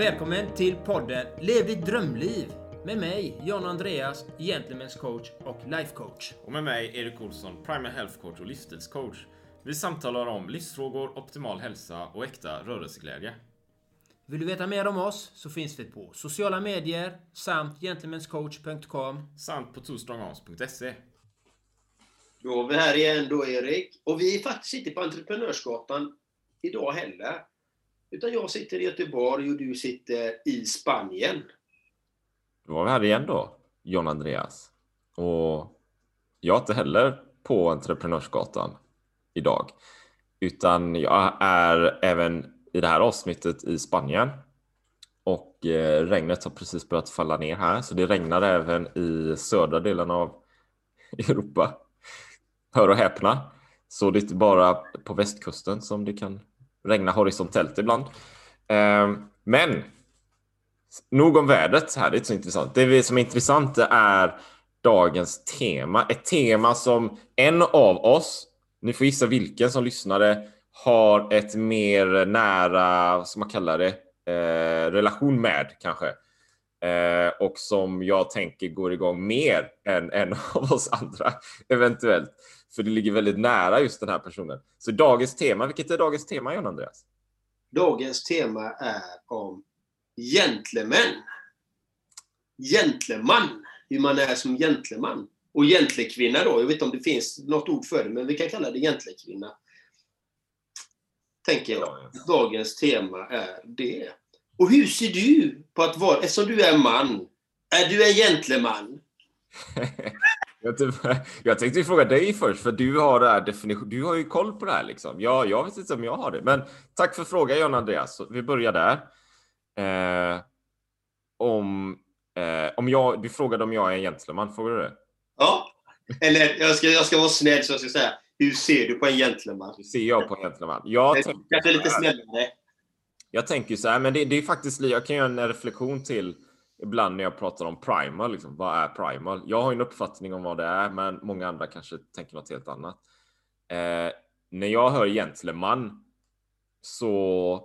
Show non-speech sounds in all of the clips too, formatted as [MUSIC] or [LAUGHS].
Välkommen till podden Lev ditt drömliv med mig, John Andreas, Gentlemen's coach och life coach. Och med mig, Erik Olsson, Primal Health Coach och livsstilscoach. Vi samtalar om livsfrågor, optimal hälsa och äkta rörelseglädje. Vill du veta mer om oss så finns vi på sociala medier samt gentlemanscoach.com Samt på twostrongarms.se. Då är vi här igen då, Erik. Och vi är faktiskt inte på Entreprenörsgatan idag heller. Utan jag sitter i Göteborg och du sitter i Spanien. Då var vi här igen då, John Andreas. Och jag är inte heller på Entreprenörsgatan idag. Utan jag är även i det här avsnittet i Spanien. Och eh, regnet har precis börjat falla ner här, så det regnar även i södra delen av [LAUGHS] Europa. Hör och häpna. Så det är inte bara på västkusten som det kan regna horisontellt ibland. Eh, men nog om vädret här, det är inte så intressant. Det som är intressant är dagens tema. Ett tema som en av oss, ni får gissa vilken som lyssnade, har ett mer nära, som man kallar det, eh, relation med kanske. Eh, och som jag tänker går igång mer än en [LAUGHS] av oss andra eventuellt. För det ligger väldigt nära just den här personen. Så dagens tema, vilket är dagens tema John Andreas? Dagens tema är om gentlemän. Gentleman. Hur man är som gentleman. Och gentlekvinna då. Jag vet inte om det finns något ord för det, men vi kan kalla det gentlekvinna. Tänker jag. Dagens tema är det. Och hur ser du på att vara, eftersom du är man, är du en gentleman? [LAUGHS] jag, typ, [LAUGHS] jag tänkte fråga dig först, för du har, det här definition, du har ju koll på det här. Liksom. Ja, jag vet inte om jag har det, men tack för frågan John Andreas. Vi börjar där. Eh, om, eh, om jag, du frågade om jag är en gentleman, frågade du det? Ja, eller jag ska, jag ska vara snäll så jag ska säga, hur ser du på en gentleman? Hur ser jag på en gentleman? Jag Kanske lite snällare. jag tänker så här, men det, det är faktiskt, jag kan göra en reflektion till ibland när jag pratar om primal. Liksom, vad är primal? Jag har en uppfattning om vad det är, men många andra kanske tänker något helt annat. Eh, när jag hör gentleman så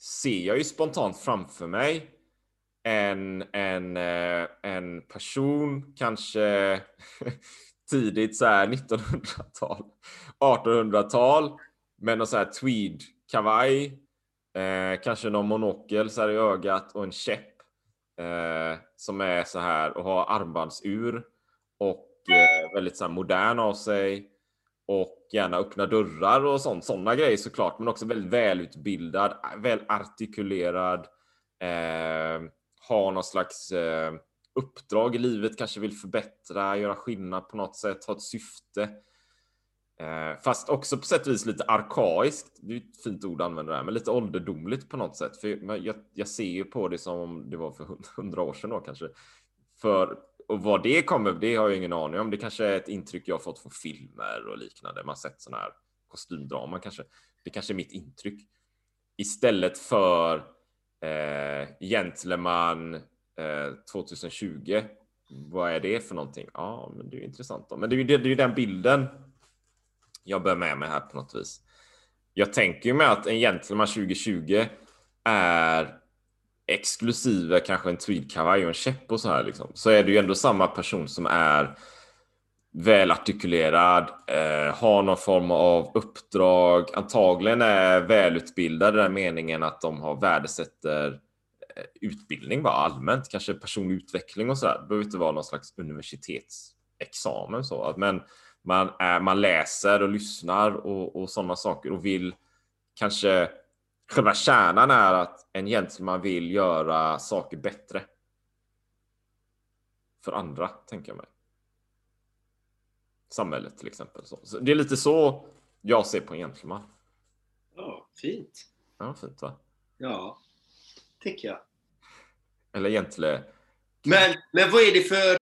ser jag ju spontant framför mig en, en, eh, en person, kanske [LAUGHS] tidigt så här 1900-tal, 1800-tal, med någon så här tweed-kavaj, eh, kanske någon monokel så här i ögat och en käpp eh, som är så här och har armbandsur och eh, väldigt så här modern av sig och gärna öppna dörrar och sånt, sådana grejer såklart, men också väldigt välutbildad, välartikulerad, eh, har någon slags eh, uppdrag i livet, kanske vill förbättra, göra skillnad på något sätt, ha ett syfte. Eh, fast också på sätt och vis lite arkaiskt, det är ett fint ord att använda där, men lite ålderdomligt på något sätt. För jag, jag ser ju på det som om det var för [LAUGHS] hundra år sedan då kanske. För och vad det kommer, det har jag ingen aning om. Det kanske är ett intryck jag fått från filmer och liknande. Man sett sådana här kostymdrama kanske. Det kanske är mitt intryck. Istället för eh, Gentleman eh, 2020. Vad är det för någonting? Ja, men det är ju intressant. Då. Men det är ju, det, det är ju den bilden jag bär med mig här på något vis. Jag tänker ju med att en Gentleman 2020 är exklusive kanske en tweedkavaj och en käpp och så här liksom, så är det ju ändå samma person som är välartikulerad, eh, har någon form av uppdrag, antagligen är välutbildad i den meningen att de har värdesätter eh, utbildning bara allmänt, kanske personlig utveckling och så där. Det behöver inte vara någon slags universitetsexamen så, men man, är, man läser och lyssnar och, och sådana saker och vill kanske själva kärnan är att en gentleman vill göra saker bättre. För andra, tänker jag mig. Samhället till exempel. Så det är lite så jag ser på en gentleman. Ja, fint. Ja, fint va? Ja, tycker jag. Eller gentle... Men, men vad är det för...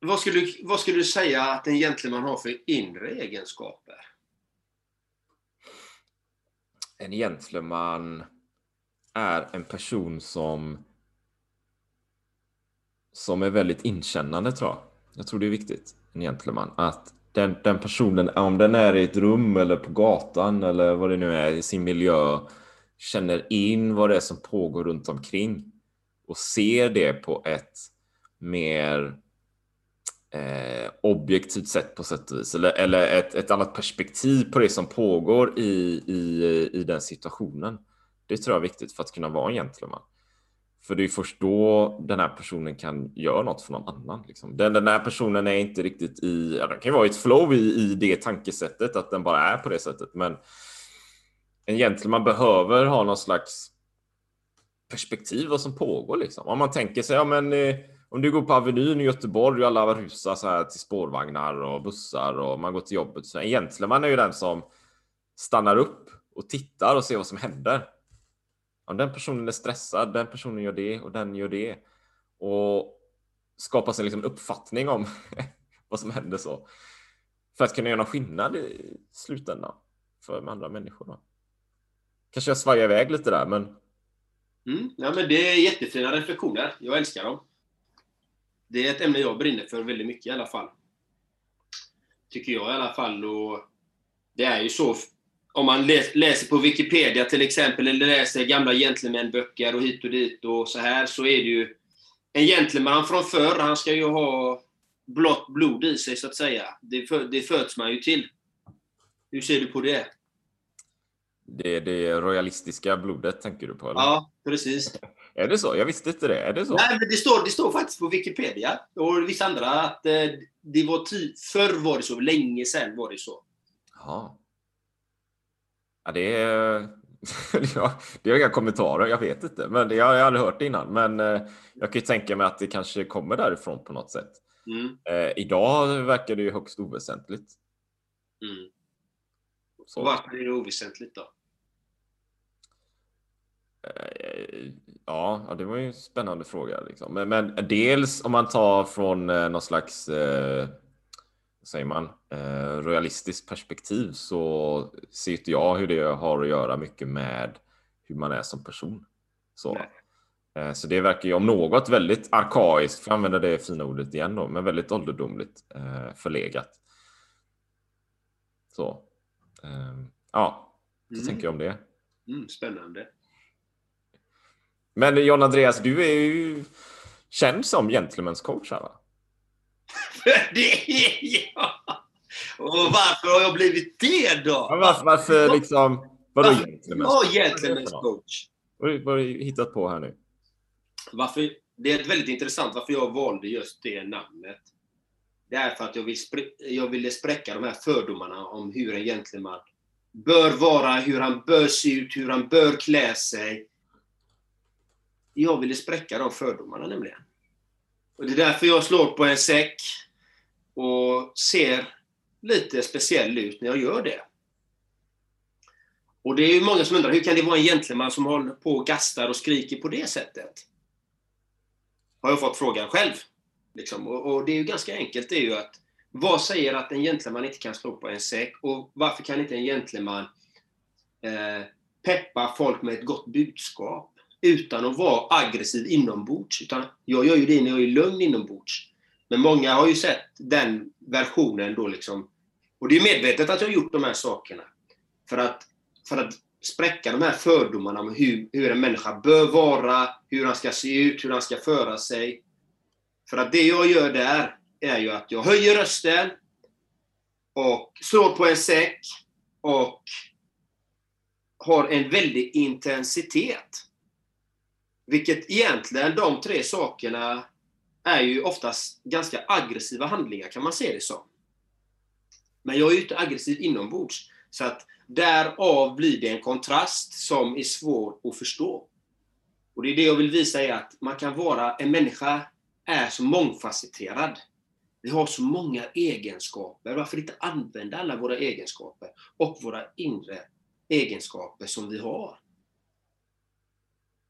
Vad skulle, du, vad skulle du säga att en gentleman har för inre egenskaper? En gentleman är en person som som är väldigt inkännande tror jag. Jag tror det är viktigt, en gentleman. Att den, den personen, om den är i ett rum eller på gatan eller vad det nu är i sin miljö, känner in vad det är som pågår runt omkring och ser det på ett mer eh, objektivt sätt på sätt och vis. Eller, eller ett, ett annat perspektiv på det som pågår i, i, i den situationen. Det tror jag är viktigt för att kunna vara en gentleman. För det är först då den här personen kan göra något för någon annan. Liksom. Den, den här personen är inte riktigt i, ja, den kan ju vara i ett flow i, i det tankesättet, att den bara är på det sättet. Men en gentleman behöver ha någon slags perspektiv vad som pågår. Liksom. Om man tänker sig, ja men eh, om du går på Avenyn i Göteborg och alla rusar så här till spårvagnar och bussar och man går till jobbet. Så en gentleman är ju den som stannar upp och tittar och ser vad som händer. Om den personen är stressad, den personen gör det och den gör det. Och skapar sig liksom uppfattning om [LAUGHS] vad som händer så. För att kunna göra någon skillnad i slutändan för de andra människorna. Kanske jag svajar iväg lite där, men... Mm, ja, men det är jättefina reflektioner. Jag älskar dem. Det är ett ämne jag brinner för väldigt mycket i alla fall. Tycker jag i alla fall. Och det är ju så om man läser på Wikipedia till exempel, eller läser gamla gentlemanböcker och hit och dit och så här, så är det ju en gentleman från förr, han ska ju ha blått blod i sig, så att säga. Det, för, det föds man ju till. Hur ser du på det? Det, det royalistiska blodet tänker du på? Eller? Ja, precis. Är det så? Jag visste inte det. Är det så? Nej, men det står, det står faktiskt på Wikipedia och vissa andra att eh, det var ty förr var det så, länge sedan var det så. Ja. Ja, det är... [LAUGHS] det är inga kommentarer, jag vet inte. Men jag har aldrig hört det innan. Men eh, jag kan ju tänka mig att det kanske kommer därifrån på något sätt. Mm. Eh, idag verkar det ju högst oväsentligt. Mm. Så, Varför är det oväsentligt då? Eh, ja, det var ju en spännande fråga. Liksom. Men, men dels om man tar från eh, någon slags eh, säger man, eh, royalistiskt perspektiv så ser inte jag hur det har att göra mycket med hur man är som person. Så, eh, så det verkar ju om något väldigt arkaiskt, för att använda det fina ordet igen då, men väldigt ålderdomligt eh, förlegat. Så, eh, ja, så Mm. tänker jag om det. Mm, spännande. Men John Andreas, du är ju känd som gentlemen's coach här va? [LAUGHS] det är jag! Och varför har jag blivit det då? Ja, varför, varför liksom, vadå gentlemen's Ja, coach? gentleman's coach. Vad har du hittat på här nu? Varför, det är väldigt intressant varför jag valde just det namnet. Det är för att jag, vill spr- jag ville spräcka de här fördomarna om hur en gentleman bör vara, hur han bör se ut, hur han bör klä sig jag ville spräcka de fördomarna nämligen. Och det är därför jag slår på en säck och ser lite speciell ut när jag gör det. Och det är ju många som undrar, hur kan det vara en gentleman som håller på och gastar och skriker på det sättet? Har jag fått frågan själv. Liksom. Och, och, det är ju ganska enkelt, det är ju att vad säger att en gentleman inte kan slå på en säck? Och varför kan inte en gentleman eh, peppa folk med ett gott budskap? Utan att vara aggressiv inombords. Utan jag gör ju det när jag är lugn inombords. Men många har ju sett den versionen då liksom. Och det är medvetet att jag har gjort de här sakerna. För att, för att spräcka de här fördomarna om hur, hur en människa bör vara, hur han ska se ut, hur han ska föra sig. För att det jag gör där är ju att jag höjer rösten och slår på en säck och har en väldig intensitet. Vilket egentligen, de tre sakerna är ju oftast ganska aggressiva handlingar kan man se det som. Men jag är ju inte aggressiv inombords. Så att därav blir det en kontrast som är svår att förstå. Och det är det jag vill visa är att man kan vara, en människa är så mångfacetterad. Vi har så många egenskaper. Varför inte använda alla våra egenskaper och våra inre egenskaper som vi har?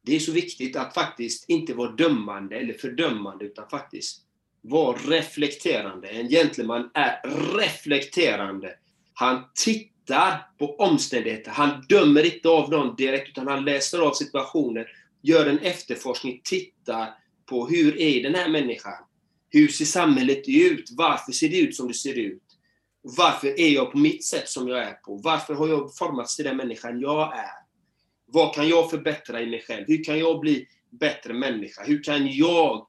Det är så viktigt att faktiskt inte vara dömande eller fördömande utan faktiskt vara reflekterande. En gentleman är reflekterande. Han tittar på omständigheter. Han dömer inte av dem direkt utan han läser av situationen, gör en efterforskning, tittar på hur är den här människan? Hur ser samhället ut? Varför ser det ut som det ser ut? Varför är jag på mitt sätt som jag är på? Varför har jag formats till den människan jag är? Vad kan jag förbättra i mig själv? Hur kan jag bli bättre människa? Hur kan jag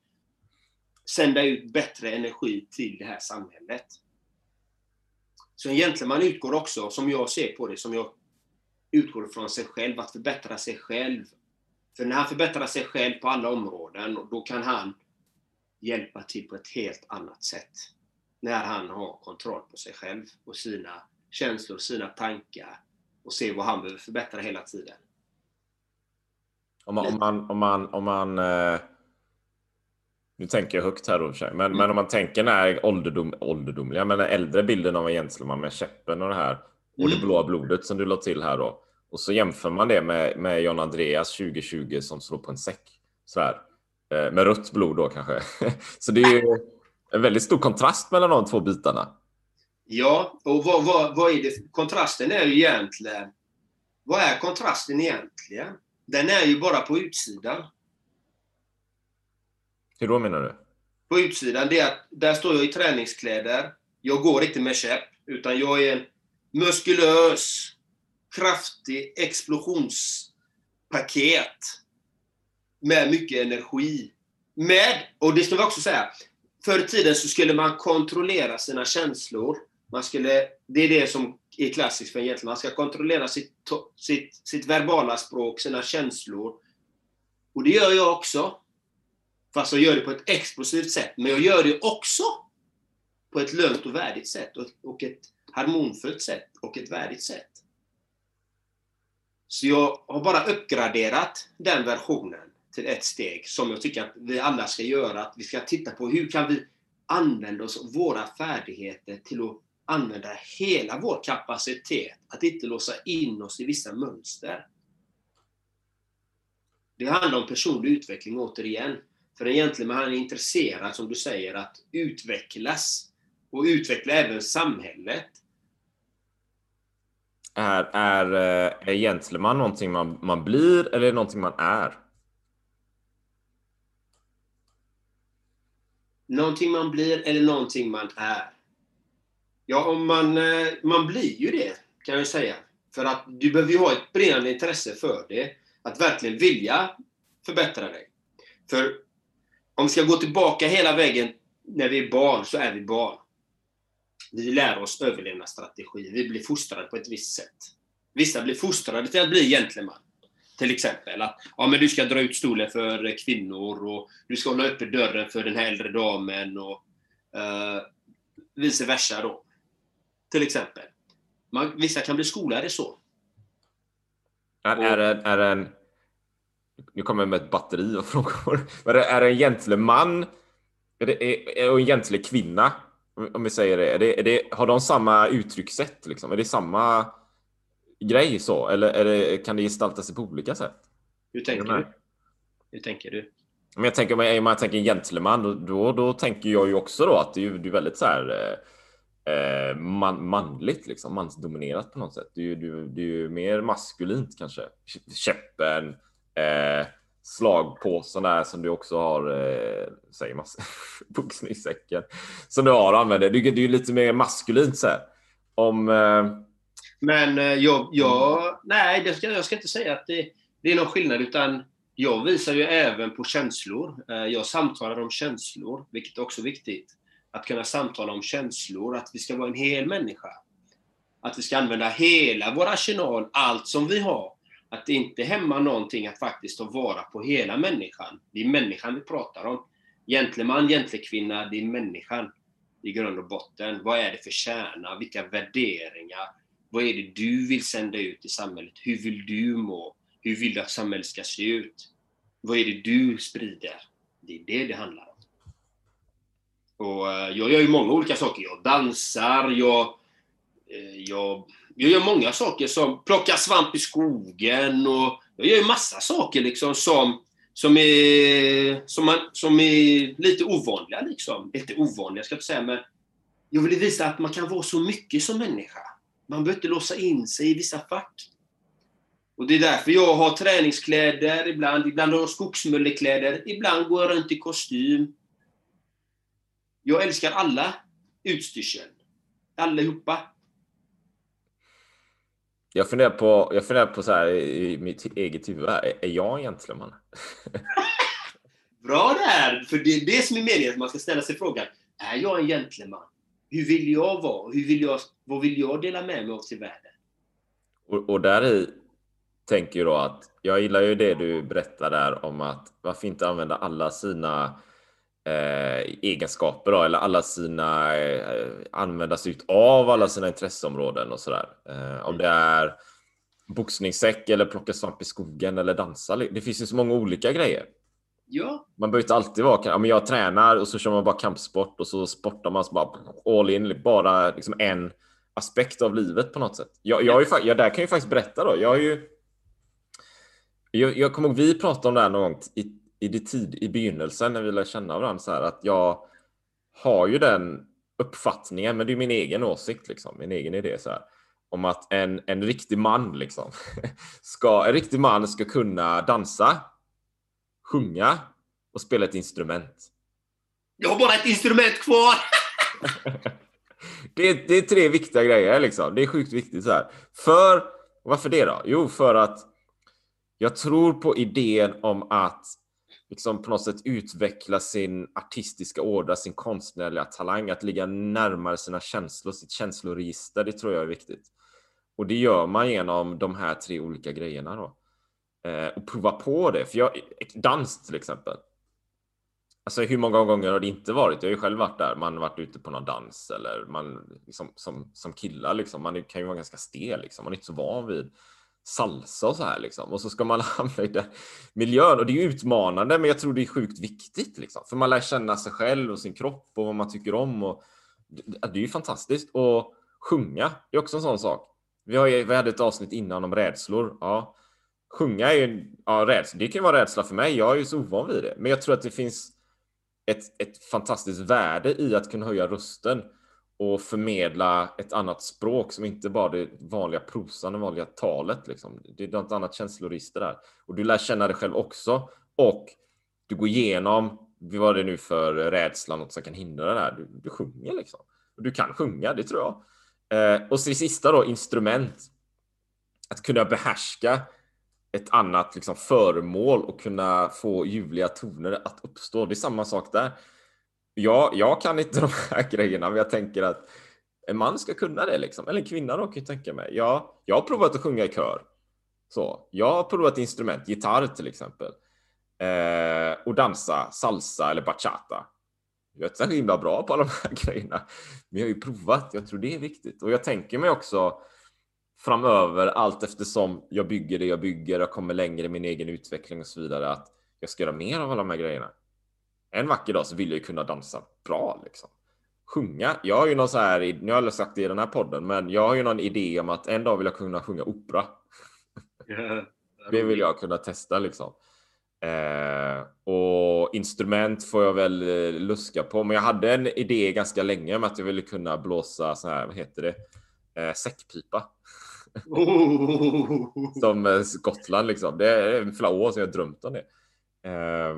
sända ut bättre energi till det här samhället? Så egentligen man utgår också, som jag ser på det, som jag utgår från sig själv, att förbättra sig själv. För när han förbättrar sig själv på alla områden, då kan han hjälpa till på ett helt annat sätt. När han har kontroll på sig själv och sina känslor, sina tankar och ser vad han behöver förbättra hela tiden. Om man, om man, om man, om man eh, nu tänker jag högt här då men, mm. men om man tänker den här ålderdom, ålderdomliga, men den äldre bilden av en gentleman med käppen och det här och mm. det blåa blodet som du la till här då. Och så jämför man det med, med John Andreas 2020 som slår på en säck. Så här. Eh, med rött blod då kanske. [LAUGHS] så det är ju en väldigt stor kontrast mellan de två bitarna. Ja, och vad, vad, vad är det? Kontrasten är ju egentligen... Vad är kontrasten egentligen? Den är ju bara på utsidan. Hur då menar du? På utsidan, det är att där står jag i träningskläder. Jag går inte med käpp, utan jag är en muskulös, kraftig explosionspaket med mycket energi. Med, och det ska vi också säga, förr i tiden så skulle man kontrollera sina känslor. Man skulle, det är det som är klassiskt för en gentleman. Man ska kontrollera sitt, sitt, sitt verbala språk, sina känslor. Och det gör jag också. Fast jag gör det på ett explosivt sätt. Men jag gör det också på ett lugnt och värdigt sätt. Och, och ett harmonfullt sätt och ett värdigt sätt. Så jag har bara uppgraderat den versionen till ett steg som jag tycker att vi alla ska göra. Att vi ska titta på hur kan vi använda oss av våra färdigheter till att använda hela vår kapacitet. Att inte låsa in oss i vissa mönster. Det handlar om personlig utveckling återigen. För egentligen han är intresserad, som du säger, att utvecklas. Och utveckla även samhället. Är, är, är gentleman någonting man, man blir eller någonting man är? Någonting man blir eller någonting man är. Ja, om man, eh, man blir ju det, kan jag säga. För att du behöver ju ha ett brinnande intresse för det. Att verkligen vilja förbättra dig. För om vi ska gå tillbaka hela vägen när vi är barn, så är vi barn. Vi lär oss överlevnadsstrategi. Vi blir fostrade på ett visst sätt. Vissa blir fostrade till att bli gentleman. Till exempel att ja, men du ska dra ut stolen för kvinnor och du ska hålla öppet dörren för den här äldre damen och uh, vice versa då. Till exempel. Man, vissa kan bli skolade så. Är, är, det, är det en nu kommer jag med ett batteri av frågor. [LAUGHS] Men är det en gentleman är det, är, och en gentlekvinna? Om vi säger det. Är det, är det. Har de samma uttryckssätt? Liksom? Är det samma grej så? Eller är det, kan det gestalta sig på olika sätt? Hur tänker du? Hur tänker du? Men jag tänker, om jag tänker en gentleman, då, då tänker jag ju också då att det är, det är väldigt så här eh, man, manligt, liksom, mansdominerat på något sätt. Det är ju, det, det är ju mer maskulint kanske. Käppen, eh, slagpåsen där som du också har, eh, säger man, [LAUGHS] boxningssäcken, som du har använder. Det, det är ju lite mer maskulint så här. Om... Eh... Men eh, jag, jag, nej, det ska, jag ska inte säga att det, det är någon skillnad, utan jag visar ju även på känslor. Eh, jag samtalar om känslor, vilket är också viktigt. Att kunna samtala om känslor, att vi ska vara en hel människa. Att vi ska använda hela vår arsenal, allt som vi har. Att det inte hämma någonting att faktiskt ta vara på hela människan. Det är människan vi pratar om. Gentleman, gentlekvinna, det är människan i grund och botten. Vad är det för kärna? Vilka värderingar? Vad är det du vill sända ut i samhället? Hur vill du må? Hur vill du att samhället ska se ut? Vad är det du sprider? Det är det det handlar om. Och eh, jag gör ju många olika saker. Jag dansar, jag, eh, jag, jag gör många saker som plockar svamp i skogen och jag gör ju massa saker liksom som, som, är, som, man, som är lite ovanliga. Liksom. Inte ovanliga ska jag inte säga, men jag vill visa att man kan vara så mycket som människa. Man behöver inte låsa in sig i vissa fack. Och det är därför jag har träningskläder ibland, ibland har jag skogsmullekläder, ibland går jag runt i kostym. Jag älskar alla utstyrsel. Allihopa. Jag funderar på, jag funderar på så här i mitt eget huvud. Här. Är jag en gentleman? [LAUGHS] Bra där! För det är det som är meningen, att man ska ställa sig frågan. Är jag en gentleman? Hur vill jag vara? Hur vill jag, vad vill jag dela med mig av till världen? Och, och där i tänker ju då att jag gillar ju det du berättar där om att varför inte använda alla sina eh, egenskaper då, eller alla sina eh, använda sig av alla sina intresseområden och sådär. Eh, om det är boxningssäck eller plocka svamp i skogen eller dansa. Det finns ju så många olika grejer. Ja. Man behöver inte alltid vara, ja, men jag tränar och så kör man bara kampsport och så sportar man så bara all in, bara liksom en aspekt av livet på något sätt. Jag, jag, ju, jag där kan ju faktiskt berätta då. Jag har ju jag, jag kommer ihåg, vi pratade om det här någon gång i, i det tid, i begynnelsen när vi lärde känna varandra så här att jag har ju den uppfattningen, men det är min egen åsikt, liksom, min egen idé så här, om att en, en riktig man liksom [LAUGHS] ska, en riktig man ska kunna dansa, sjunga och spela ett instrument. Jag har bara ett instrument kvar! [LAUGHS] det, är, det är tre viktiga grejer liksom. Det är sjukt viktigt så här. För, varför det då? Jo, för att jag tror på idén om att liksom på något sätt utveckla sin artistiska ådra, sin konstnärliga talang, att ligga närmare sina känslor, sitt känsloregister. Det tror jag är viktigt. Och det gör man genom de här tre olika grejerna då. Eh, och prova på det. För jag, dans till exempel. Alltså hur många gånger har det inte varit? Jag har ju själv varit där. Man har varit ute på någon dans eller man liksom, som, som killar liksom. Man kan ju vara ganska stel liksom. Man är inte så van vid salsa och så här liksom. Och så ska man hamna i den miljön och det är utmanande, men jag tror det är sjukt viktigt liksom. För man lär känna sig själv och sin kropp och vad man tycker om och det är ju fantastiskt. Och sjunga är också en sån sak. Vi, har, vi hade ett avsnitt innan om rädslor. Ja, sjunga är ju ja, rädsla. Det kan vara rädsla för mig. Jag är ju så ovan vid det, men jag tror att det finns ett, ett fantastiskt värde i att kunna höja rösten och förmedla ett annat språk som inte bara det vanliga prosan, det vanliga talet. Liksom. Det är något annat känsloregister där. Och du lär känna dig själv också. Och du går igenom, vad var det nu för rädsla, något som kan hindra det här? Du, du sjunger liksom. Och Du kan sjunga, det tror jag. Eh, och så det sista då, instrument. Att kunna behärska ett annat liksom, föremål och kunna få ljuvliga toner att uppstå. Det är samma sak där jag, jag kan inte [LAUGHS] de här grejerna, men jag tänker att en man ska kunna det liksom. Eller en kvinna då kan jag tänka mig. Jag, jag har provat att sjunga i kör. Så, jag har provat instrument, gitarr till exempel. Eh, och dansa salsa eller bachata. Jag är inte så himla bra på alla de här [LAUGHS] grejerna. Men jag har ju provat, jag tror det är viktigt. Och jag tänker mig också, framöver allt eftersom jag bygger det jag bygger och kommer längre i min egen utveckling och så vidare att jag ska göra mer av alla de här grejerna. En vacker dag så vill jag ju kunna dansa bra liksom. Sjunga. Jag har ju någon så här, nu har jag sagt det i den här podden, men jag har ju någon idé om att en dag vill jag kunna sjunga opera. [LAUGHS] det vill jag kunna testa liksom. Eh, och instrument får jag väl eh, luska på, men jag hade en idé ganska länge om att jag ville kunna blåsa så här, vad heter det, eh, säckpipa. Oh. [LAUGHS] Som eh, Skottland liksom. Det är flera år sedan jag drömt om det. Eh,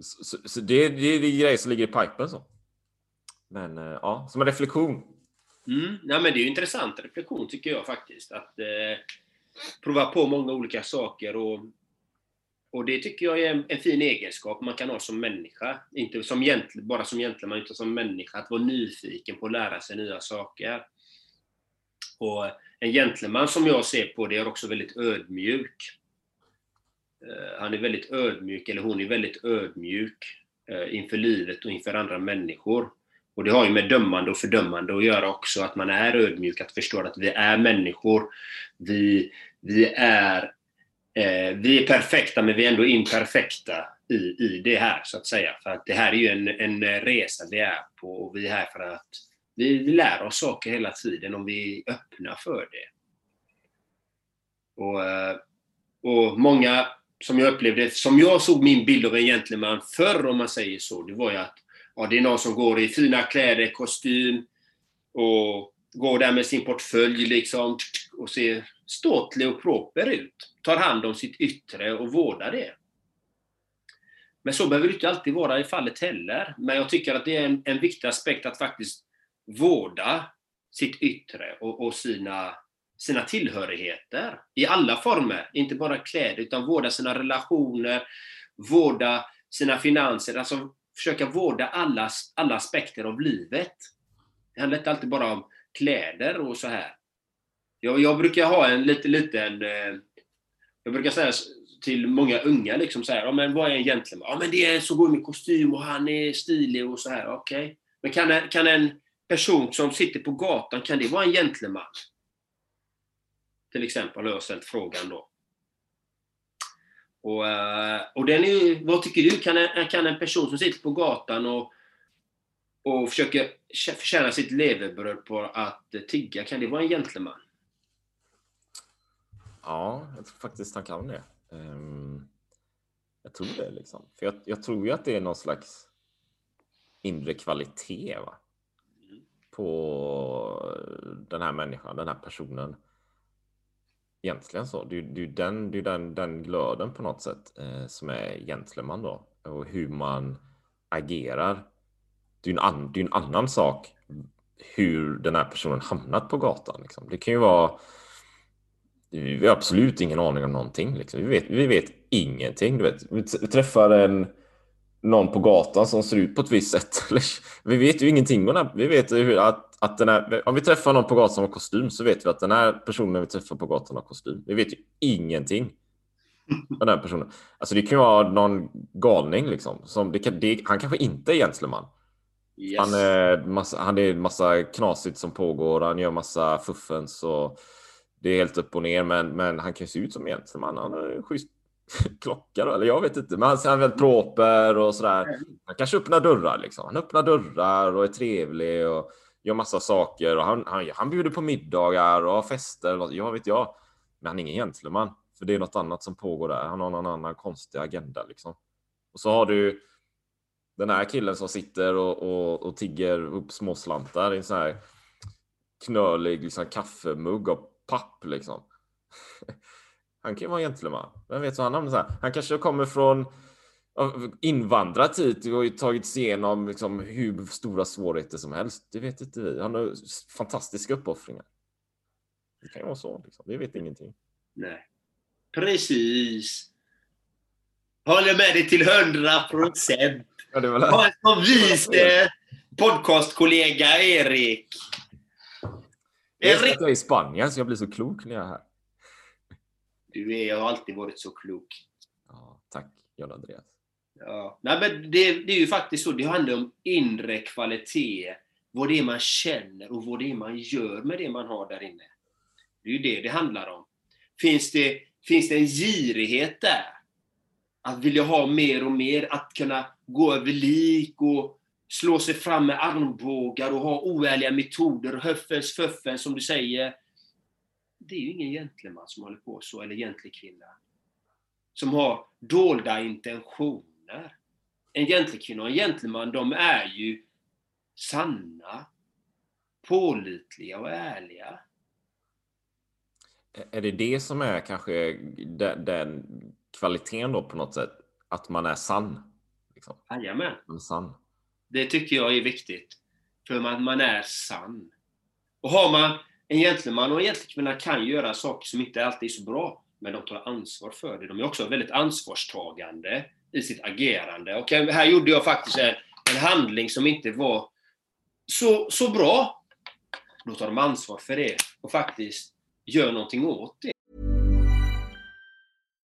så, så, så det, det, det är grejer som ligger i pipen så. Men eh, ja, som en reflektion. Mm. Ja, men det är ju intressant reflektion tycker jag faktiskt. Att eh, prova på många olika saker och, och det tycker jag är en, en fin egenskap man kan ha som människa. Inte som gentle, bara som gentleman, utan som människa. Att vara nyfiken på att lära sig nya saker. Och en gentleman som jag ser på det är också väldigt ödmjuk. Eh, han är väldigt ödmjuk, eller hon är väldigt ödmjuk eh, inför livet och inför andra människor. Och det har ju med dömande och fördömande att göra också, att man är ödmjuk, att förstå att vi är människor. Vi, vi, är, eh, vi är perfekta, men vi är ändå imperfekta i, i det här, så att säga. För att det här är ju en, en resa vi är på, och vi är här för att vi, vi lär oss saker hela tiden om vi är öppna för det. Och, eh, och många som jag upplevde, som jag såg min bild av en gentleman förr om man säger så, det var ju att ja, det är någon som går i fina kläder, kostym och går där med sin portfölj liksom och ser ståtlig och proper ut. Tar hand om sitt yttre och vårdar det. Men så behöver det inte alltid vara i fallet heller. Men jag tycker att det är en, en viktig aspekt att faktiskt vårda sitt yttre och, och sina, sina tillhörigheter i alla former. Inte bara kläder, utan vårda sina relationer, vårda sina finanser, alltså försöka vårda alla, alla aspekter av livet. Det handlar inte alltid bara om kläder och så här. Jag, jag brukar ha en liten, liten... Jag brukar säga till många unga liksom så här, ja, men vad är en gentleman? Ja men det är en som går med kostym och han är stilig och så här, okej. Okay. Men kan kan en person som sitter på gatan, kan det vara en gentleman? Till exempel har jag ställt frågan då. Och, eh, och den är, vad tycker du? Kan en, kan en person som sitter på gatan och, och försöker förtjäna sitt levebröd på att tigga, kan det vara en gentleman? Ja, jag tror faktiskt han kan det. Um, jag tror det liksom. För jag, jag, tror ju att det är någon slags inre kvalitet va? på den här människan, den här personen. Egentligen så. Det är ju den, det är den, den glöden på något sätt eh, som är gentleman då. Och hur man agerar. Det är ju en, an, det är en annan sak hur den här personen hamnat på gatan. Liksom. Det kan ju vara vi har absolut ingen aning om någonting. Liksom. Vi, vet, vi vet ingenting. Du vet. Vi träffar en, någon på gatan som ser ut på ett visst sätt. [LAUGHS] vi vet ju ingenting om det. Vi vet hur att, att den här, om vi träffar någon på gatan som har kostym så vet vi att den här personen vi träffar på gatan har kostym. Vi vet ju ingenting om den här personen. Alltså det kan ju vara någon galning liksom. Som det kan, det, han kanske inte är gentleman. Yes. Han, är massa, han är massa knasigt som pågår. Han gör massa fuffens och det är helt upp och ner. Men, men han kan ju se ut som gentleman. Han har schysst [LAUGHS] klocka då, eller jag vet inte. Men han är väldigt proper och sådär. Han kanske öppnar dörrar liksom. Han öppnar dörrar och är trevlig och gör massa saker och han, han, han bjuder på middagar och har fester. ja, vet jag. Men han är ingen gentleman. För det är något annat som pågår där. Han har någon annan konstig agenda liksom. Och så har du den här killen som sitter och, och, och tigger upp småslantar i en sån här knölig liksom, kaffemugg av papp liksom. [LAUGHS] Han kan ju vara en gentleman. Vem vet vad han så här. Han kanske kommer från invandrat hit och tagit sig igenom liksom hur stora svårigheter som helst. Det vet inte vi. Han har fantastiska uppoffringar. Det kan ju vara så. Liksom. Vi vet ingenting. Nej. Precis. Håller med dig till hundra procent. Ja, det var så vis podcastkollega, Erik. Erik. Jag är i Spanien, så jag blir så klok när jag är här. Du är, har alltid varit så klok. Ja, tack, John Andreas. Ja. Nej, men det, det, är ju faktiskt så. Det handlar om inre kvalitet. Vad det är man känner och vad det är man gör med det man har där inne. Det är ju det det handlar om. Finns det, finns det en girighet där? Att vilja ha mer och mer, att kunna gå över lik och slå sig fram med armbågar och ha oärliga metoder, höffens föffen som du säger. Det är ju ingen gentleman som håller på så, eller gentlekvinna. Som har dolda intentioner. En gentlekvinna och en gentleman, de är ju sanna, pålitliga och ärliga. Är det det som är kanske den, den kvaliteten då på något sätt? Att man är sann? Liksom. Jajamän. Sann. Det tycker jag är viktigt. För man, man är sann. Och har man en gentleman och en gentlekvinna kan göra saker som inte alltid är så bra, men de tar ansvar för det. De är också väldigt ansvarstagande i sitt agerande. Och här gjorde jag faktiskt en, en handling som inte var så, så bra. Då tar de ansvar för det och faktiskt gör någonting åt det.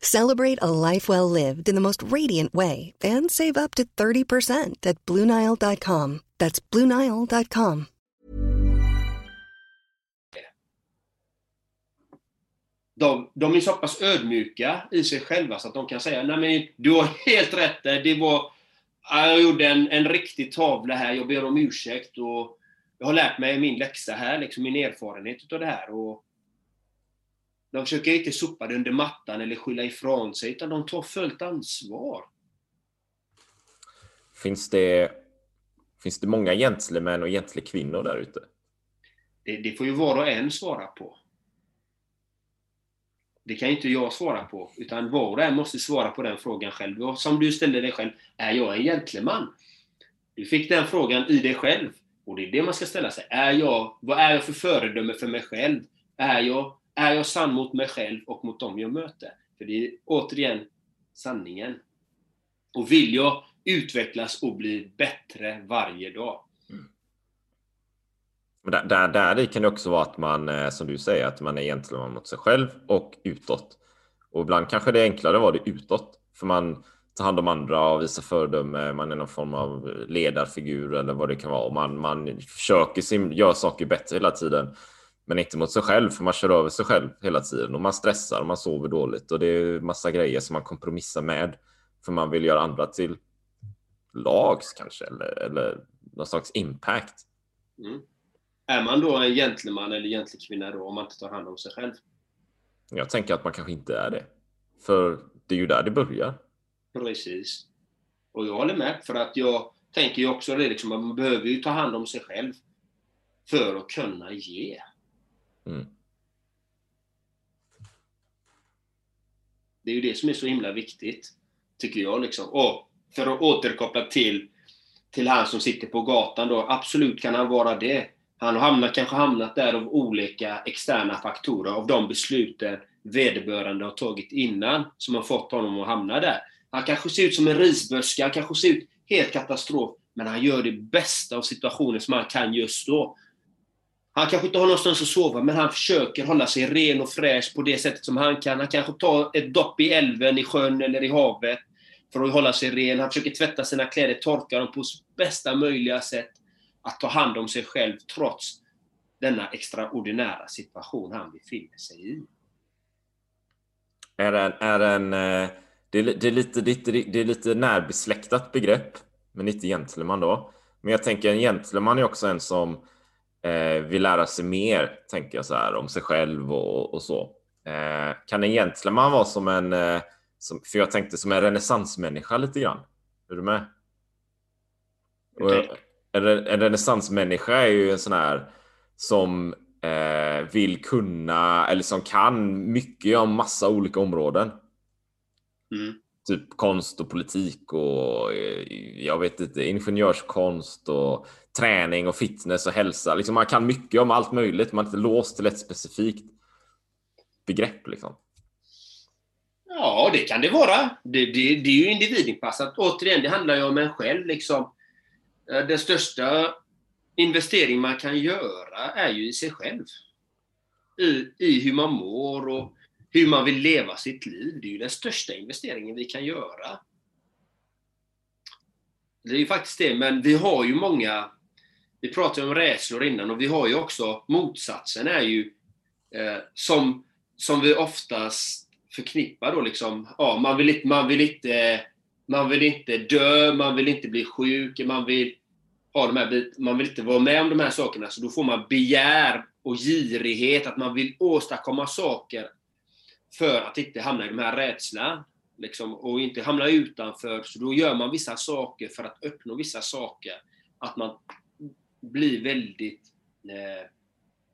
Celebrate a life well lived in the most radiant way and save up to 30% at BlueNile.com. That's BlueNile.com. De, de är så pass ödmjuka i sig själva så att de kan säga Nej men du har helt rätt där. Det var, jag gjorde en, en riktig tavla här, jag ber om ursäkt och jag har lärt mig min läxa här, liksom min erfarenhet utav det här. Och de försöker inte sopa det under mattan eller skylla ifrån sig, utan de tar fullt ansvar. Finns det, finns det många gentlemän och gentlekvinnor där ute? Det, det får ju var och en svara på. Det kan inte jag svara på, utan var och en måste svara på den frågan själv. Och som du ställde dig själv, är jag en gentleman? Du fick den frågan i dig själv. Och det är det man ska ställa sig. Är jag, vad är jag för föredöme för mig själv? Är jag är jag sann mot mig själv och mot dem jag möter? För det är återigen sanningen. Och vill jag utvecklas och bli bättre varje dag? Mm. Men där, där, där kan det också vara att man, eh, som du säger, att man är gentleman mot sig själv och utåt. Och ibland kanske det är enklare att vara det utåt. För man tar hand om andra och visar föredöme. Man är någon form av ledarfigur eller vad det kan vara. Och man, man försöker göra saker bättre hela tiden. Men inte mot sig själv, för man kör över sig själv hela tiden och man stressar och man sover dåligt och det är massa grejer som man kompromissar med för man vill göra andra till lags kanske eller, eller någon slags impact. Mm. Är man då en gentleman eller gentlekvinna då om man inte tar hand om sig själv? Jag tänker att man kanske inte är det. För det är ju där det börjar. Precis. Och jag håller med, för att jag tänker ju också det liksom, att man behöver ju ta hand om sig själv för att kunna ge. Mm. Det är ju det som är så himla viktigt, tycker jag. Liksom. Och för att återkoppla till, till han som sitter på gatan då, absolut kan han vara det. Han har hamnat, kanske hamnat där av olika externa faktorer, av de besluten vederbörande har tagit innan, som har fått honom att hamna där. Han kanske ser ut som en risbörska, han kanske ser ut helt katastrof, men han gör det bästa av situationen som han kan just då. Han kanske inte har någonstans att sova, men han försöker hålla sig ren och fräsch på det sättet som han kan. Han kanske tar ett dopp i älven, i sjön eller i havet. för att hålla sig ren. Han försöker tvätta sina kläder, torka dem på bästa möjliga sätt. Att ta hand om sig själv trots denna extraordinära situation han befinner sig i. Är en, är en, eh, det, är, det, är lite, det, är, det är lite närbesläktat begrepp, men inte gentleman då. Men jag tänker en gentleman är också en som eh, vill lära sig mer, tänker jag så här, om sig själv och, och så. Eh, kan en gentleman vara som en, eh, som, för jag tänkte som en renässansmänniska lite grann. Är du med? Och, en, en renässansmänniska är ju en sån här som eh, vill kunna eller som kan mycket om massa olika områden. Mm. Typ konst och politik och eh, jag vet inte, ingenjörskonst och träning och fitness och hälsa. Liksom man kan mycket om allt möjligt. Man är inte låst till ett specifikt begrepp liksom. Ja, det kan det vara. Det, det, det är ju individinpassat. Återigen, det handlar ju om en själv. Liksom. Eh, den största investering man kan göra är ju i sig själv. I, I hur man mår och hur man vill leva sitt liv. Det är ju den största investeringen vi kan göra. Det är ju faktiskt det, men vi har ju många... Vi pratade om rädslor innan och vi har ju också motsatsen är ju eh, som, som vi oftast förknippar då liksom, ja, man vill inte, man vill inte, man vill inte dö, man vill inte bli sjuk, man vill ha de här man vill inte vara med om de här sakerna, så då får man begär och girighet, att man vill åstadkomma saker för att inte hamna i de här rädslan. Liksom, och inte hamna utanför, så då gör man vissa saker för att uppnå vissa saker. Att man blir väldigt eh,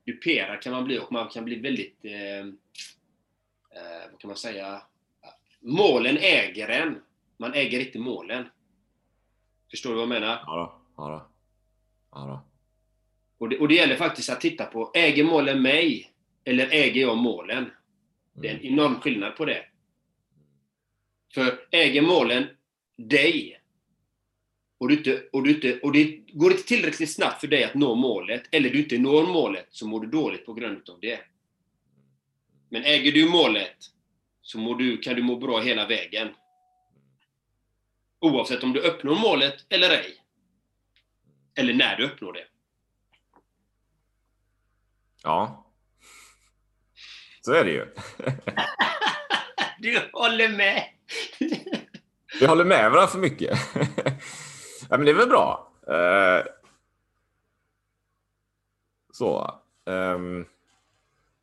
duperad kan man bli och man kan bli väldigt, eh, eh, vad kan man säga, målen äger en. Man äger inte målen. Förstår du vad jag menar? Ja, då, ja, då. Ja, då. Och, det, och det gäller faktiskt att titta på, äger målen mig? Eller äger jag målen? Det är en enorm skillnad på det. För äger målen dig och, du inte, och, du inte, och det går inte tillräckligt snabbt för dig att nå målet, eller du inte når målet, så mår du dåligt på grund av det. Men äger du målet, så mår du, kan du må bra hela vägen. Oavsett om du uppnår målet eller ej. Eller när du uppnår det. Ja. Så är det ju. [LAUGHS] du håller med! Vi håller med varandra för mycket. [LAUGHS] ja, men det är väl bra. Uh, så. Um.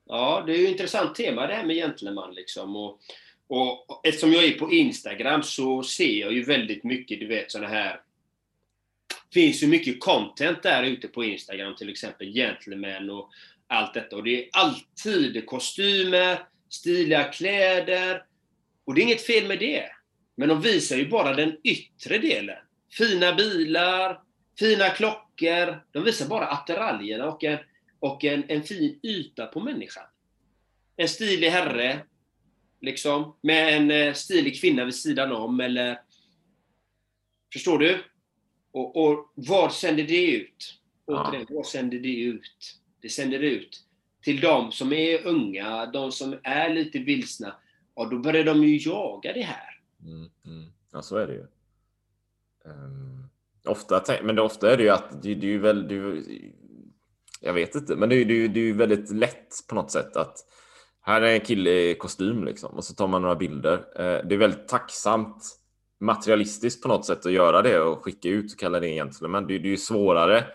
Ja, det är ju ett intressant tema det här med gentleman. Liksom. Och, och, eftersom jag är på Instagram så ser jag ju väldigt mycket, du vet, sådana här finns ju mycket content där ute på Instagram, till exempel gentleman och allt detta. Och det är alltid kostymer, stiliga kläder. Och det är inget fel med det. Men de visar ju bara den yttre delen. Fina bilar, fina klockor. De visar bara attiraljerna och en, och en, en fin yta på människan. En stilig herre, liksom, med en eh, stilig kvinna vid sidan om, eller... Förstår du? Och, och vad sänder det ut? Återigen, vad sänder det ut? Det sänder ut till de som är unga, de som är lite vilsna. Och då börjar de ju jaga det här. Mm, mm. Ja, så är det ju. Um, ofta, men det, ofta är det ju att det, det är ju väldigt... Jag vet inte, men det är ju det är väldigt lätt på något sätt att här är en kille i kostym liksom och så tar man några bilder. Uh, det är väldigt tacksamt materialistiskt på något sätt att göra det och skicka ut och kalla det egentligen. Men det, det är ju svårare,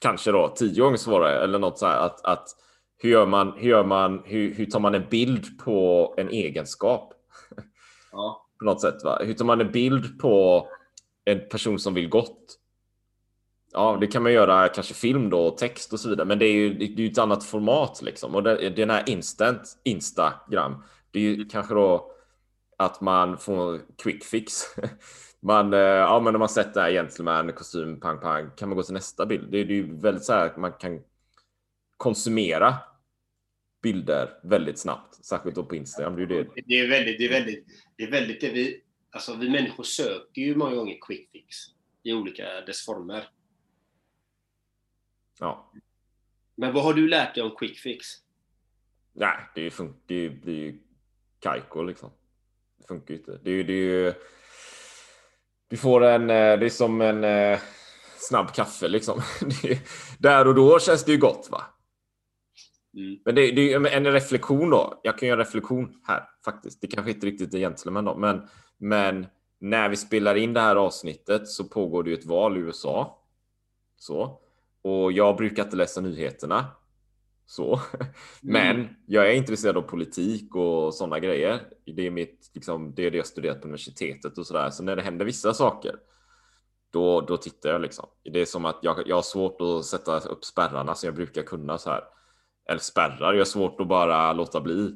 kanske då tio gånger svårare eller något så här att, att hur gör man? Hur gör man? Hur, hur tar man en bild på en egenskap? Ja. [LAUGHS] på något sätt. Va? Hur tar man en bild på en person som vill gott? Ja, det kan man göra kanske film då, text och så vidare, men det är ju, det är ju ett annat format liksom. Och det, den här instant Instagram, det är ju kanske då att man får quick fix. [LAUGHS] Man, eh, ja, men när man sett det här gentleman kostym, pang, pang, kan man gå till nästa bild. Det är ju väldigt så här att man kan konsumera bilder väldigt snabbt, särskilt då på Instagram. Det är, det. Det är väldigt, det är väldigt, det är väldigt det vi, alltså vi människor söker ju många gånger quick fix i olika dess former. Ja. Men vad har du lärt dig om quick fix? Nej, det, är, det blir ju kajko liksom. Det funkar ju inte. Det är det är Du får en, eh, det är som en eh, snabb kaffe liksom. [LAUGHS] Där och då känns det ju gott va? Mm. Men det, det är en reflektion då. Jag kan göra en reflektion här faktiskt. Det kanske inte riktigt är gentleman då, men, men när vi spelar in det här avsnittet så pågår det ju ett val i USA. Så. Och jag brukar inte läsa nyheterna. Så. [LAUGHS] Men jag är intresserad av politik och sådana grejer. Det är, mitt, liksom, det är det jag studerat på universitetet och sådär. Så när det händer vissa saker, då, då tittar jag liksom. Det är som att jag, jag har svårt att sätta upp spärrarna som jag brukar kunna så här. Eller spärrar, jag har svårt att bara låta bli.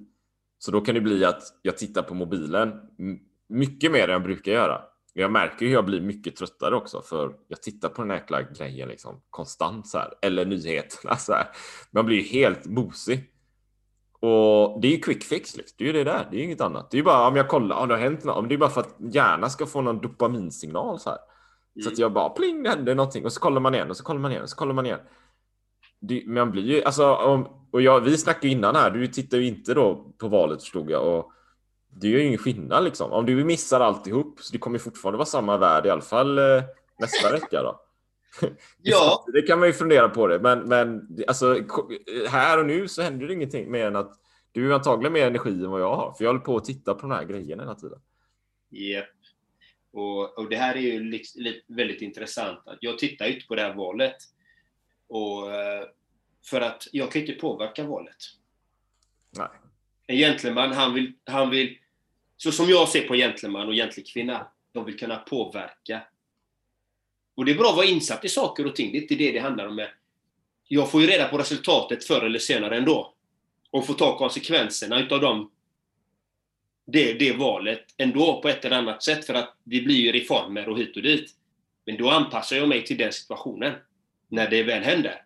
Så då kan det bli att jag tittar på mobilen mycket mer än jag brukar göra. Jag märker hur jag blir mycket tröttare också för jag tittar på den här jäkla grejen liksom konstant så här eller nyheterna så här. Man blir ju helt mosig. Och det är ju quick fix liksom. Det är ju det där. Det är ju inget annat. Det är ju bara om jag kollar om det har hänt något. Om det är bara för att hjärnan ska få någon dopaminsignal så här. Så att jag bara pling, det händer någonting och så kollar man igen och så kollar man igen och så kollar man igen. Det, man blir ju alltså om, och jag, vi snackade innan här. Du tittar ju inte då på valet förstod jag och det gör ju ingen skillnad liksom. Om du missar alltihop så det kommer fortfarande vara samma värld i alla fall eh, nästa vecka då. [LAUGHS] Ja. det kan man ju fundera på det, men, men alltså, här och nu så händer det ingenting mer än att du har antagligen mer energi än vad jag har, för jag håller på att titta på de här grejerna hela tiden. Yep. Och, och det här är ju liksom, väldigt intressant. Jag tittar ju inte på det här valet. Och, eh, för att jag kan inte påverka valet. Nej. En gentleman, han vill, han vill så som jag ser på gentleman och gentlekvinna, de vill kunna påverka. Och det är bra att vara insatt i saker och ting, det är inte det det handlar om. Jag får ju reda på resultatet förr eller senare ändå. Och får ta konsekvenserna utav dem, det, det valet ändå på ett eller annat sätt, för att det blir ju reformer och hit och dit. Men då anpassar jag mig till den situationen, när det väl händer.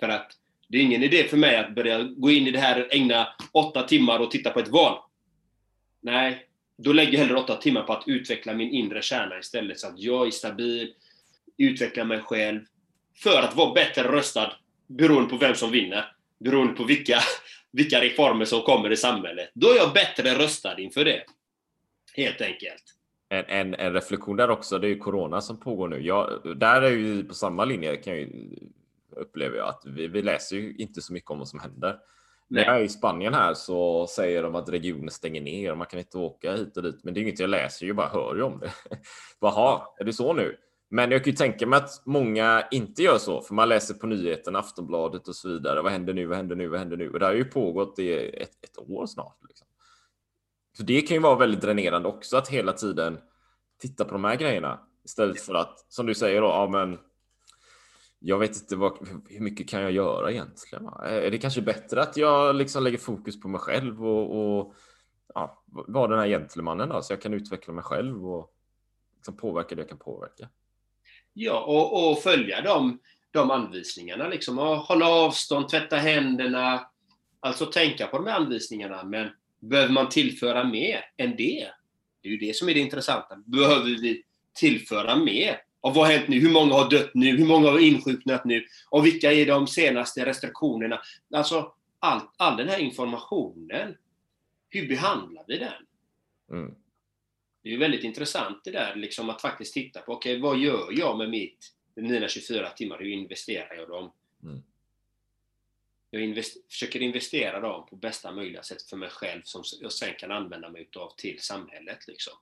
För att det är ingen idé för mig att börja gå in i det här, och ägna åtta timmar och titta på ett val. Nej, då lägger jag hellre åtta timmar på att utveckla min inre kärna istället, så att jag är stabil, utvecklar mig själv, för att vara bättre röstad beroende på vem som vinner, beroende på vilka, [LAUGHS] vilka reformer som kommer i samhället. Då är jag bättre röstad inför det. Helt enkelt. En, en, en reflektion där också, det är ju Corona som pågår nu. Jag, där är ju på samma linje, kan jag ju, upplever jag, att vi, vi läser ju inte så mycket om vad som händer. När jag är i Spanien här så säger de att regionen stänger ner och man kan inte åka hit och dit. Men det är inget jag läser, jag bara hör ju om det. [LAUGHS] Jaha, är det så nu? Men jag kan ju tänka mig att många inte gör så, för man läser på nyheterna, Aftonbladet och så vidare. Vad händer nu? Vad händer nu? Vad händer nu? Och det har ju pågått i ett, ett år snart. Liksom. Så det kan ju vara väldigt dränerande också att hela tiden titta på de här grejerna istället för att, som du säger då, ja men jag vet inte vad, hur mycket kan jag göra egentligen? Är det kanske bättre att jag liksom lägger fokus på mig själv och, och ja, vara den här gentlemannen då, så jag kan utveckla mig själv och liksom påverka det jag kan påverka? Ja, och, och följa de, de anvisningarna. Liksom, och hålla avstånd, tvätta händerna. Alltså tänka på de här anvisningarna. Men behöver man tillföra mer än det? Det är ju det som är det intressanta. Behöver vi tillföra mer? Och vad har hänt nu? Hur många har dött nu? Hur många har insjuknat nu? Och vilka är de senaste restriktionerna? Alltså, all, all den här informationen. Hur behandlar vi den? Mm. Det är ju väldigt intressant det där, liksom att faktiskt titta på, okej, okay, vad gör jag med mitt, mina 24 timmar? Hur investerar jag dem? Mm. Jag invest, försöker investera dem på bästa möjliga sätt för mig själv, som jag sen kan använda mig utav till samhället. Liksom.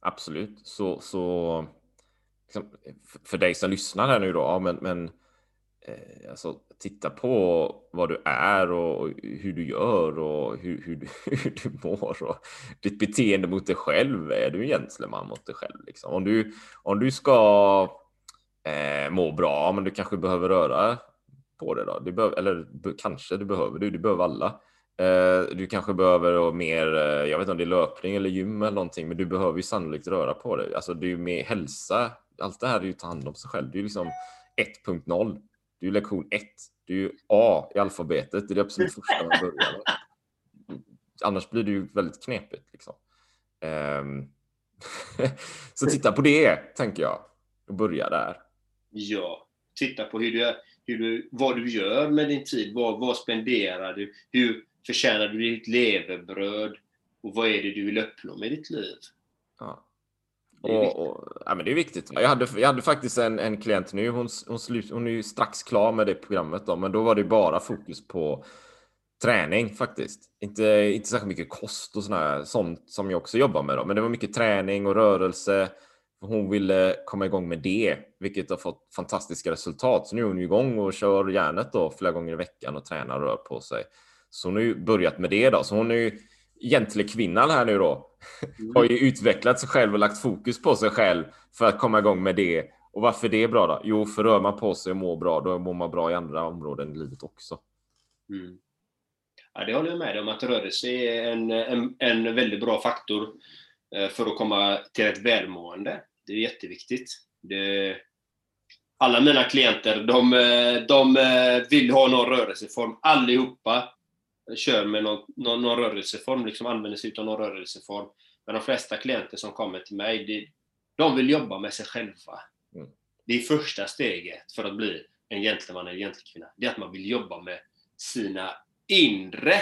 Absolut. Så, så liksom, för dig som lyssnar här nu då, ja, men, men eh, alltså, titta på vad du är och hur du gör och hur, hur, du, [LAUGHS] hur du mår och ditt beteende mot dig själv. Är du en gentleman mot dig själv? Liksom? Om, du, om du ska eh, mår bra, men du kanske behöver röra på det då. Du behöver, eller kanske du behöver du, du behöver alla. Eh, du kanske behöver mer, eh, jag vet inte om det är löpning eller gym eller någonting, men du behöver ju sannolikt röra på dig. Alltså det är ju mer hälsa. Allt det här är ju att ta hand om sig själv. Det är ju liksom 1.0. Det är ju lektion 1. Det är ju A i alfabetet. Det är det absolut första man börjar med. Annars blir det ju väldigt knepigt. Liksom. Um, [LAUGHS] så titta på det, tänker jag. Och börja där. Ja, titta på hur du, hur du, vad du gör med din tid. Vad, vad spenderar du? Hur förtjänar du ditt levebröd? Och vad är det du vill uppnå med ditt liv? Ja. Och, och, ja, men det är viktigt. Jag hade, jag hade faktiskt en, en klient nu, hon, hon, slut, hon är ju strax klar med det programmet då, men då var det bara fokus på träning faktiskt. Inte, inte särskilt mycket kost och sådär, sånt som jag också jobbar med då, men det var mycket träning och rörelse. Hon ville komma igång med det, vilket har fått fantastiska resultat. Så nu är hon igång och kör järnet då flera gånger i veckan och tränar och rör på sig. Så hon har ju börjat med det då, så hon är ju kvinnan här nu då. Har ju utvecklat sig själv och lagt fokus på sig själv för att komma igång med det. Och varför är det bra då? Jo, för rör man på sig och mår bra, då mår man bra i andra områden i livet också. Mm. Ja, det håller jag med om, att rörelse är en, en, en väldigt bra faktor för att komma till ett välmående. Det är jätteviktigt. Det, alla mina klienter, de, eh, de eh, vill ha någon rörelseform. Allihopa kör med någon, någon, någon rörelseform, liksom använder sig av någon rörelseform. Men de flesta klienter som kommer till mig, det, de vill jobba med sig själva. Mm. Det är första steget för att bli en gentleman eller gentlekvinna. Det är att man vill jobba med sina inre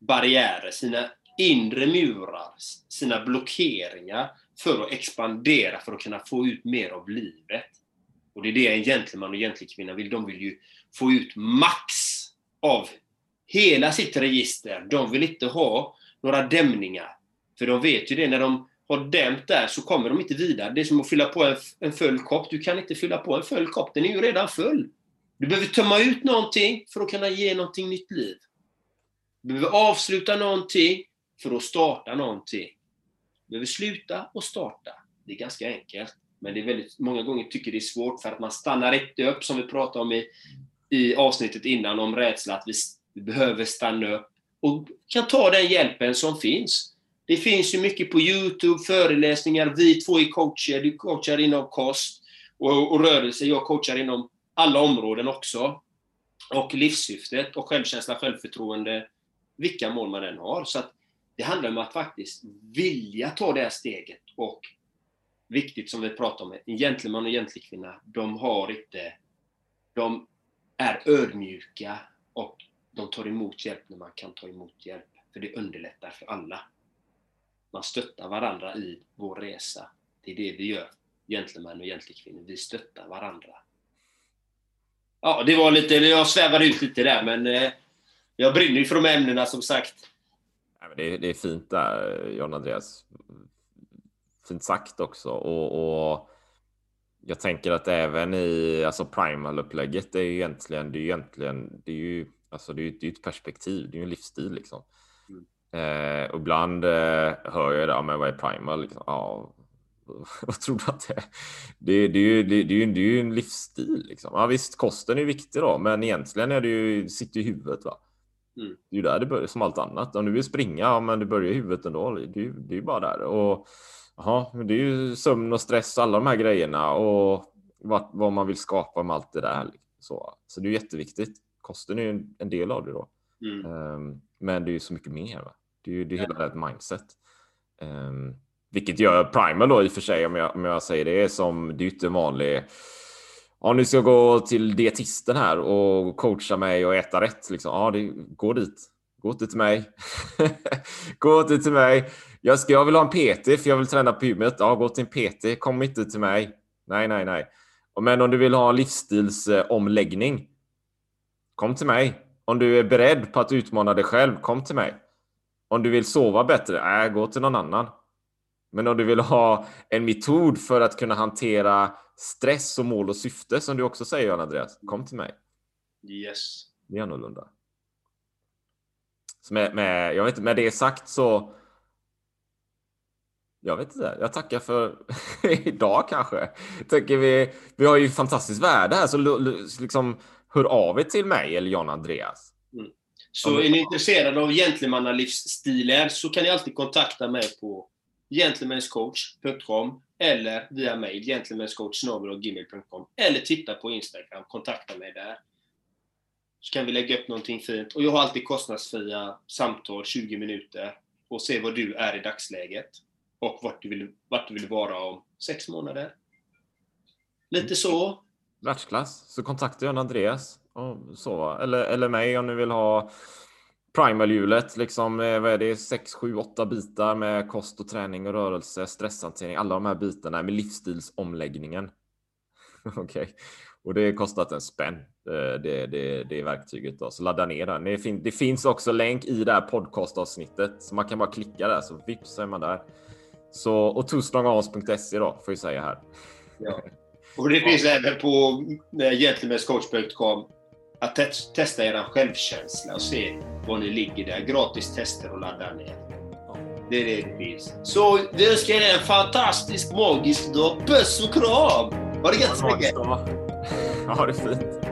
barriärer, sina inre murar, sina blockeringar för att expandera, för att kunna få ut mer av livet. Och det är det en gentleman och gentlekvinna vill. De vill ju få ut max av hela sitt register. De vill inte ha några dämningar. För de vet ju det, när de har dämt där så kommer de inte vidare. Det är som att fylla på en, en full kopp. Du kan inte fylla på en full kopp, den är ju redan full. Du behöver tömma ut någonting för att kunna ge någonting nytt liv. Du behöver avsluta någonting för att starta någonting. Du behöver sluta och starta. Det är ganska enkelt. Men det är väldigt, många gånger tycker det är svårt för att man stannar inte upp, som vi pratade om i, i avsnittet innan, om rädsla, att vi, vi behöver stanna upp och kan ta den hjälpen som finns. Det finns ju mycket på Youtube, föreläsningar, vi två är coacher, du coachar inom kost och, och rörelse, jag coachar inom alla områden också. Och livssyftet och självkänsla, självförtroende, vilka mål man än har. Så att det handlar om att faktiskt vilja ta det här steget och viktigt som vi pratar om, en gentleman och gentlekvinna, de har inte, de är ödmjuka och de tar emot hjälp när man kan ta emot hjälp. För det underlättar för alla. Man stöttar varandra i vår resa. Det är det vi gör, gentlemän och gentlekvinnor. Vi stöttar varandra. Ja, det var lite, jag svävade ut lite där, men eh, jag brinner ju för de ämnena som sagt. Det, är, det är fint där, John Andreas. Fint sagt också. Och, och jag tänker att även i alltså primal-upplägget, är ju egentligen, det är ju egentligen, det är ju, alltså det är, det är ett perspektiv, det är ju en livsstil liksom. Mm. Eh, och ibland eh, hör jag det, ja men vad är primal? Liksom, ja, vad tror du att det är? Det, det, är ju, det, det, är ju, det är ju en livsstil liksom. Ja visst, kosten är viktig då, men egentligen är det ju, sitter i huvudet va. Mm. Det är ju där det börjar som allt annat. Om du vill springa, ja men det börjar i huvudet ändå. Det är ju det är bara där. Och Jaha, men det är ju sömn och stress alla de här grejerna och vad, vad man vill skapa med allt det där. Så, så det är jätteviktigt. Kosten är ju en, en del av det då. Mm. Um, men det är ju så mycket mer. Va? Det är ju det är hela ett mindset. Um, vilket gör Primal då i och för sig, om jag, om jag säger det, som det är ju inte vanlig. Ja, nu ska jag gå till dietisten här och coacha mig och äta rätt. Liksom. Ja, det, gå dit. Gå inte till mig. [LAUGHS] gå inte till mig. Jag, ska, jag vill ha en PT för jag vill träna på gymmet. Ja, gå till en PT. Kom inte till mig. Nej, nej, nej. Men om du vill ha en livsstilsomläggning. Kom till mig. Om du är beredd på att utmana dig själv. Kom till mig. Om du vill sova bättre. äh, gå till någon annan. Men om du vill ha en metod för att kunna hantera stress och mål och syfte som du också säger Andreas. Kom till mig. Yes. Det är annorlunda. Så med, med, jag vet, med det sagt så jag vet inte. Jag tackar för [LAUGHS] idag kanske. Tänker vi, vi har ju fantastiskt värde här, så liksom hör av er till mig eller Jan Andreas. Mm. Så är ni intresserade av gentlemannalivsstilar så kan ni alltid kontakta mig på gentlemanscoach.com eller via mail gentlemanscoach.gmail.com eller titta på Instagram, kontakta mig där. Så kan vi lägga upp någonting fint. Och jag har alltid kostnadsfria samtal, 20 minuter, och se vad du är i dagsläget och vart du vill, vart du vill vara om sex månader. Lite så. Världsklass. Så kontakta gärna Andreas och så, eller, eller mig om ni vill ha Primal-hjulet, liksom, eh, vad är det, 6, 7, 8 bitar med kost och träning och rörelse, stresshantering, alla de här bitarna med livsstilsomläggningen. [LAUGHS] Okej, okay. och det kostat en spänn. Eh, det, det, det är verktyget då, så ladda ner den. Det, fin det finns också länk i det här podcastavsnittet så man kan bara klicka där så vips är man där. Så och twostrongarms.se då får jag säga här. Ja. Och det finns även på eh, gentlemenscoach.com att te testa er självkänsla och se var ni ligger där. Gratis tester och ladda ner. Det är det finns. Så vi önskar er en fantastisk, magisk dag. Puss och kram! Ha det gött så mycket! Ha det [LAUGHS] fint.